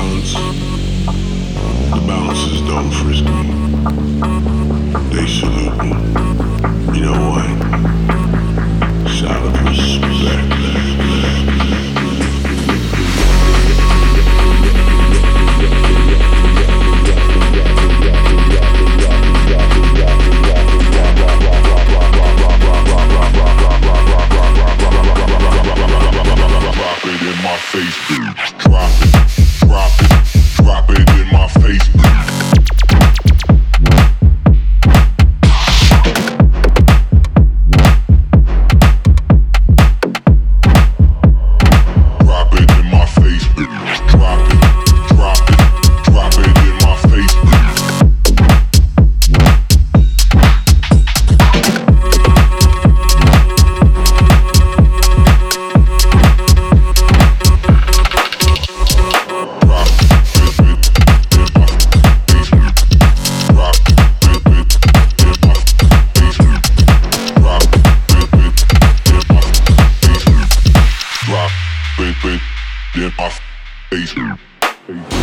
balance. The bouncers don't frisk me. They salute me. You know why? Shout of respect. In my face, bitch. Drop it, it in my face.